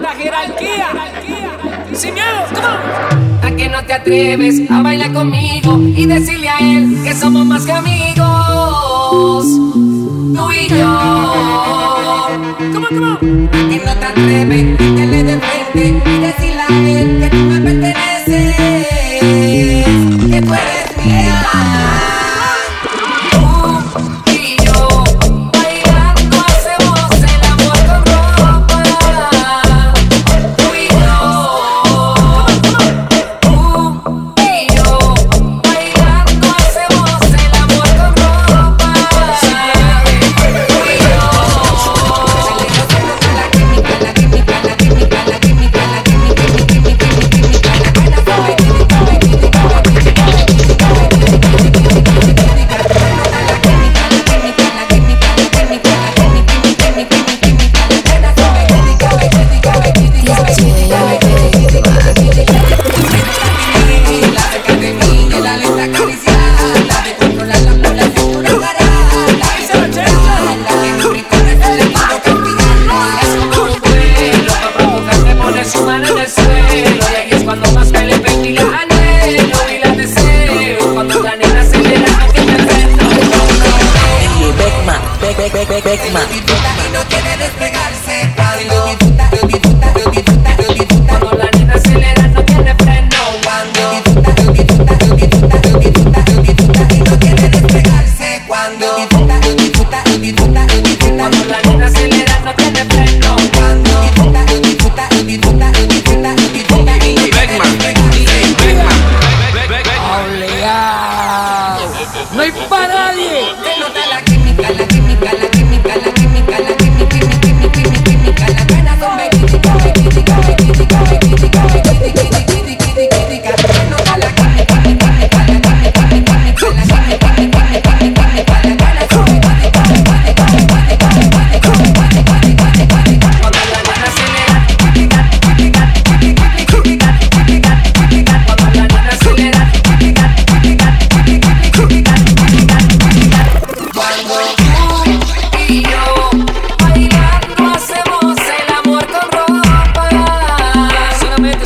la jerarquía. Sin miedo, come on. ¿A que no te atreves a bailar conmigo y decirle a él que somos más que amigos? Tú y yo. Come on, come on. ¿A que no te atreves a que le Beckman. No quiere despegarse. Cuando la nena no Cuando.